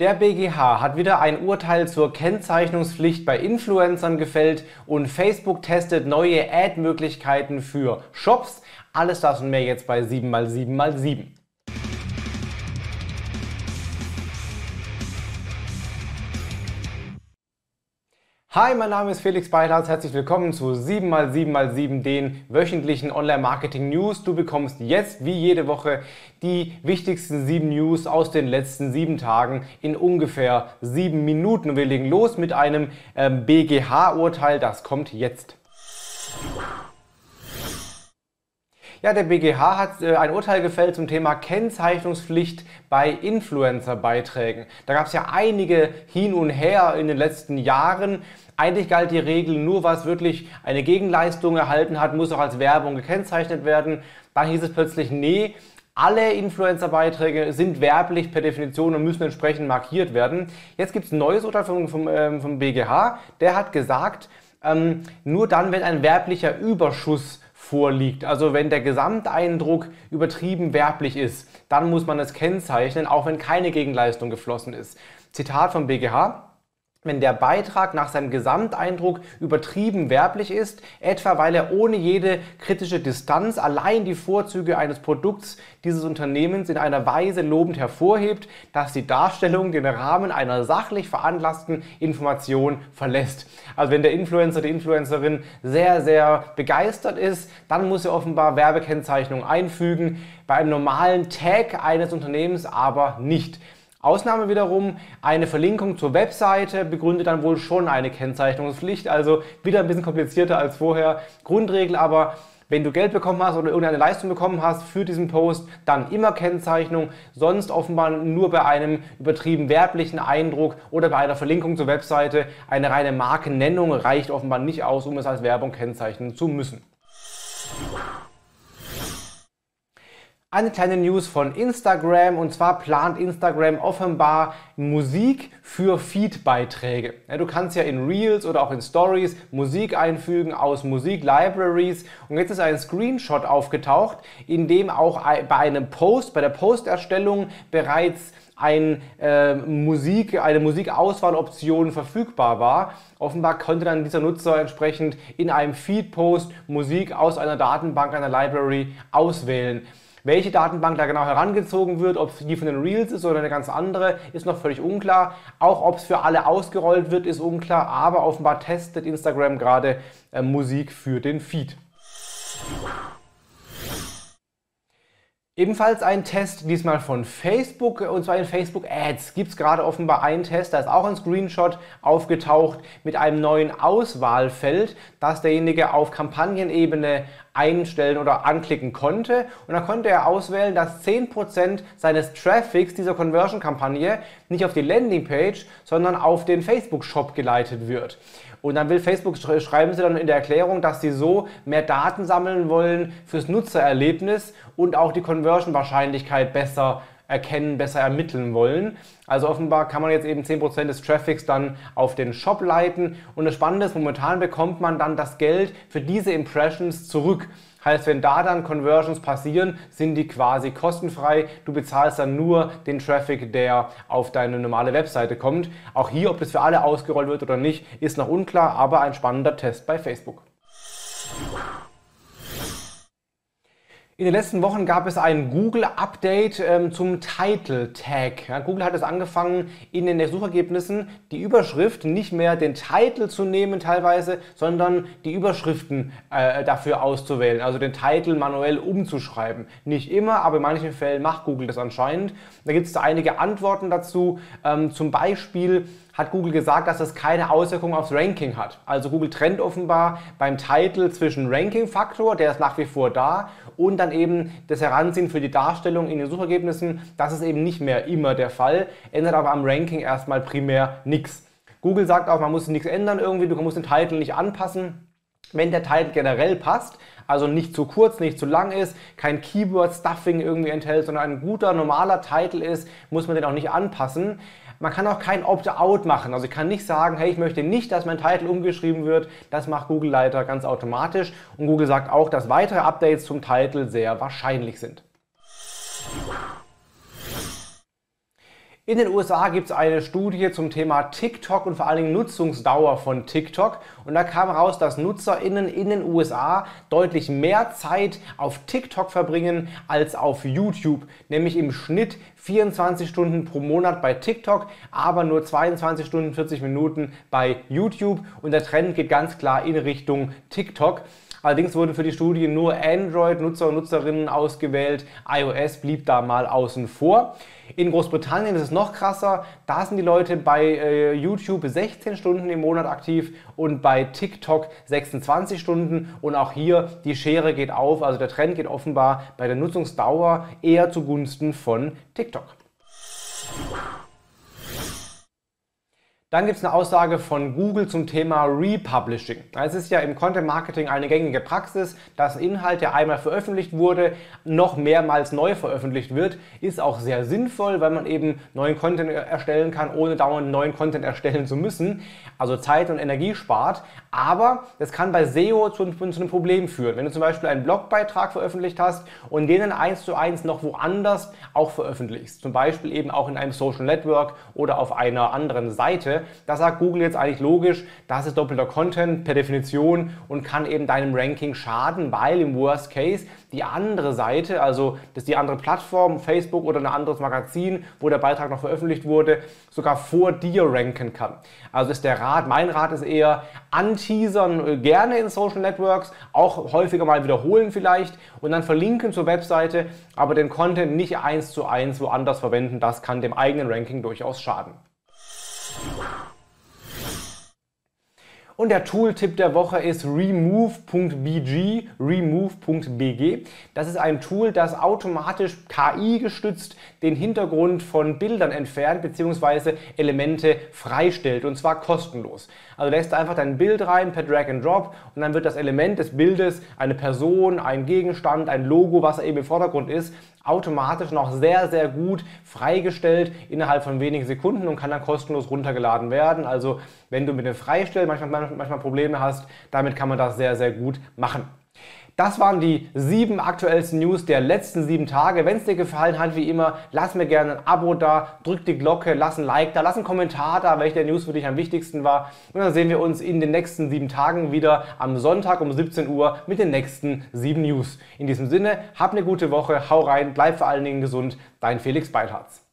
Der BGH hat wieder ein Urteil zur Kennzeichnungspflicht bei Influencern gefällt und Facebook testet neue Ad-Möglichkeiten für Shops. Alles das und mehr jetzt bei 7x7x7. Hi, mein Name ist Felix Beilharz. Herzlich willkommen zu 7x7x7, den wöchentlichen Online-Marketing-News. Du bekommst jetzt, wie jede Woche, die wichtigsten sieben News aus den letzten sieben Tagen in ungefähr sieben Minuten. Wir legen los mit einem ähm, BGH-Urteil. Das kommt jetzt. Ja, der BGH hat äh, ein Urteil gefällt zum Thema Kennzeichnungspflicht bei Influencer-Beiträgen. Da gab es ja einige hin und her in den letzten Jahren. Eigentlich galt die Regel, nur was wirklich eine Gegenleistung erhalten hat, muss auch als Werbung gekennzeichnet werden. Dann hieß es plötzlich, nee, alle Influencer-Beiträge sind werblich per Definition und müssen entsprechend markiert werden. Jetzt gibt es ein neues Urteil vom, vom, ähm, vom BGH. Der hat gesagt, ähm, nur dann, wenn ein werblicher Überschuss vorliegt, also wenn der Gesamteindruck übertrieben werblich ist, dann muss man es kennzeichnen, auch wenn keine Gegenleistung geflossen ist. Zitat vom BGH wenn der Beitrag nach seinem Gesamteindruck übertrieben werblich ist, etwa weil er ohne jede kritische Distanz allein die Vorzüge eines Produkts dieses Unternehmens in einer Weise lobend hervorhebt, dass die Darstellung den Rahmen einer sachlich veranlassten Information verlässt. Also wenn der Influencer, die Influencerin sehr, sehr begeistert ist, dann muss er offenbar Werbekennzeichnung einfügen, bei einem normalen Tag eines Unternehmens aber nicht. Ausnahme wiederum, eine Verlinkung zur Webseite begründet dann wohl schon eine Kennzeichnungspflicht, also wieder ein bisschen komplizierter als vorher. Grundregel aber, wenn du Geld bekommen hast oder irgendeine Leistung bekommen hast für diesen Post, dann immer Kennzeichnung, sonst offenbar nur bei einem übertrieben werblichen Eindruck oder bei einer Verlinkung zur Webseite. Eine reine Markennennung reicht offenbar nicht aus, um es als Werbung kennzeichnen zu müssen. Eine kleine News von Instagram und zwar plant Instagram offenbar Musik für Feed-Beiträge. Ja, du kannst ja in Reels oder auch in Stories Musik einfügen aus Musik-Libraries und jetzt ist ein Screenshot aufgetaucht, in dem auch bei einem Post, bei der Posterstellung bereits ein, äh, Musik, eine Musikauswahloption verfügbar war. Offenbar konnte dann dieser Nutzer entsprechend in einem Feed-Post Musik aus einer Datenbank, einer Library auswählen. Welche Datenbank da genau herangezogen wird, ob es die von den Reels ist oder eine ganz andere, ist noch völlig unklar. Auch ob es für alle ausgerollt wird, ist unklar, aber offenbar testet Instagram gerade äh, Musik für den Feed. Ebenfalls ein Test, diesmal von Facebook, und zwar in Facebook Ads. Gibt es gerade offenbar einen Test, da ist auch ein Screenshot aufgetaucht mit einem neuen Auswahlfeld, das derjenige auf Kampagnenebene einstellen oder anklicken konnte. Und dann konnte er auswählen, dass 10% seines Traffics dieser Conversion-Kampagne nicht auf die Landingpage, sondern auf den Facebook-Shop geleitet wird. Und dann will Facebook, schreiben sie dann in der Erklärung, dass sie so mehr Daten sammeln wollen fürs Nutzererlebnis und auch die Conversion-Wahrscheinlichkeit besser erkennen, besser ermitteln wollen. Also offenbar kann man jetzt eben 10% des Traffics dann auf den Shop leiten. Und das Spannende ist, momentan bekommt man dann das Geld für diese Impressions zurück. Heißt, wenn da dann Conversions passieren, sind die quasi kostenfrei. Du bezahlst dann nur den Traffic, der auf deine normale Webseite kommt. Auch hier, ob das für alle ausgerollt wird oder nicht, ist noch unklar, aber ein spannender Test bei Facebook. In den letzten Wochen gab es ein Google-Update ähm, zum Title-Tag. Ja, Google hat es angefangen, in den Suchergebnissen die Überschrift nicht mehr den Titel zu nehmen teilweise, sondern die Überschriften äh, dafür auszuwählen, also den Titel manuell umzuschreiben. Nicht immer, aber in manchen Fällen macht Google das anscheinend. Da gibt es einige Antworten dazu. Ähm, zum Beispiel hat Google gesagt, dass das keine Auswirkung aufs Ranking hat. Also Google trennt offenbar beim Titel zwischen Ranking-Faktor, der ist nach wie vor da, und dann eben das Heranziehen für die Darstellung in den Suchergebnissen. Das ist eben nicht mehr immer der Fall, ändert aber am Ranking erstmal primär nichts. Google sagt auch, man muss nichts ändern irgendwie, du musst den Titel nicht anpassen. Wenn der Titel generell passt, also nicht zu kurz, nicht zu lang ist, kein Keyword-Stuffing irgendwie enthält, sondern ein guter, normaler Titel ist, muss man den auch nicht anpassen. Man kann auch kein Opt-out machen. Also ich kann nicht sagen, hey, ich möchte nicht, dass mein Titel umgeschrieben wird. Das macht Google leider ganz automatisch. Und Google sagt auch, dass weitere Updates zum Titel sehr wahrscheinlich sind. In den USA gibt es eine Studie zum Thema TikTok und vor allen Dingen Nutzungsdauer von TikTok. Und da kam raus, dass NutzerInnen in den USA deutlich mehr Zeit auf TikTok verbringen als auf YouTube. Nämlich im Schnitt 24 Stunden pro Monat bei TikTok, aber nur 22 Stunden 40 Minuten bei YouTube. Und der Trend geht ganz klar in Richtung TikTok. Allerdings wurden für die Studie nur Android-Nutzer und Nutzerinnen ausgewählt. iOS blieb da mal außen vor. In Großbritannien ist es noch krasser. Da sind die Leute bei äh, YouTube 16 Stunden im Monat aktiv und bei TikTok 26 Stunden. Und auch hier die Schere geht auf. Also der Trend geht offenbar bei der Nutzungsdauer eher zugunsten von TikTok. Dann gibt es eine Aussage von Google zum Thema Republishing. Es ist ja im Content Marketing eine gängige Praxis, dass Inhalt, der einmal veröffentlicht wurde, noch mehrmals neu veröffentlicht wird. Ist auch sehr sinnvoll, weil man eben neuen Content erstellen kann, ohne dauernd neuen Content erstellen zu müssen. Also Zeit und Energie spart. Aber das kann bei SEO zu, zu einem Problem führen. Wenn du zum Beispiel einen Blogbeitrag veröffentlicht hast und den eins zu eins noch woanders auch veröffentlichst, zum Beispiel eben auch in einem Social Network oder auf einer anderen Seite, da sagt Google jetzt eigentlich logisch, das ist doppelter Content per Definition und kann eben deinem Ranking schaden, weil im Worst Case die andere Seite, also das die andere Plattform, Facebook oder ein anderes Magazin, wo der Beitrag noch veröffentlicht wurde, sogar vor dir ranken kann. Also ist der Rat, mein Rat ist eher anteasern, äh, gerne in Social Networks, auch häufiger mal wiederholen vielleicht und dann verlinken zur Webseite, aber den Content nicht eins zu eins woanders verwenden, das kann dem eigenen Ranking durchaus schaden. Und der Tooltip der Woche ist remove.bg, remove.bg. Das ist ein Tool, das automatisch KI gestützt den Hintergrund von Bildern entfernt bzw. Elemente freistellt und zwar kostenlos. Also lässt einfach dein Bild rein per Drag and Drop und dann wird das Element des Bildes, eine Person, ein Gegenstand, ein Logo, was eben im Vordergrund ist, automatisch noch sehr, sehr gut freigestellt innerhalb von wenigen Sekunden und kann dann kostenlos runtergeladen werden. Also wenn du mit dem Freistellen manchmal, manchmal Probleme hast, damit kann man das sehr, sehr gut machen. Das waren die sieben aktuellsten News der letzten sieben Tage. Wenn es dir gefallen hat, wie immer, lass mir gerne ein Abo da, drück die Glocke, lass ein Like da, lass einen Kommentar da, welche der News für dich am wichtigsten war. Und dann sehen wir uns in den nächsten sieben Tagen wieder am Sonntag um 17 Uhr mit den nächsten sieben News. In diesem Sinne, hab eine gute Woche, hau rein, bleib vor allen Dingen gesund. Dein Felix Beitharz.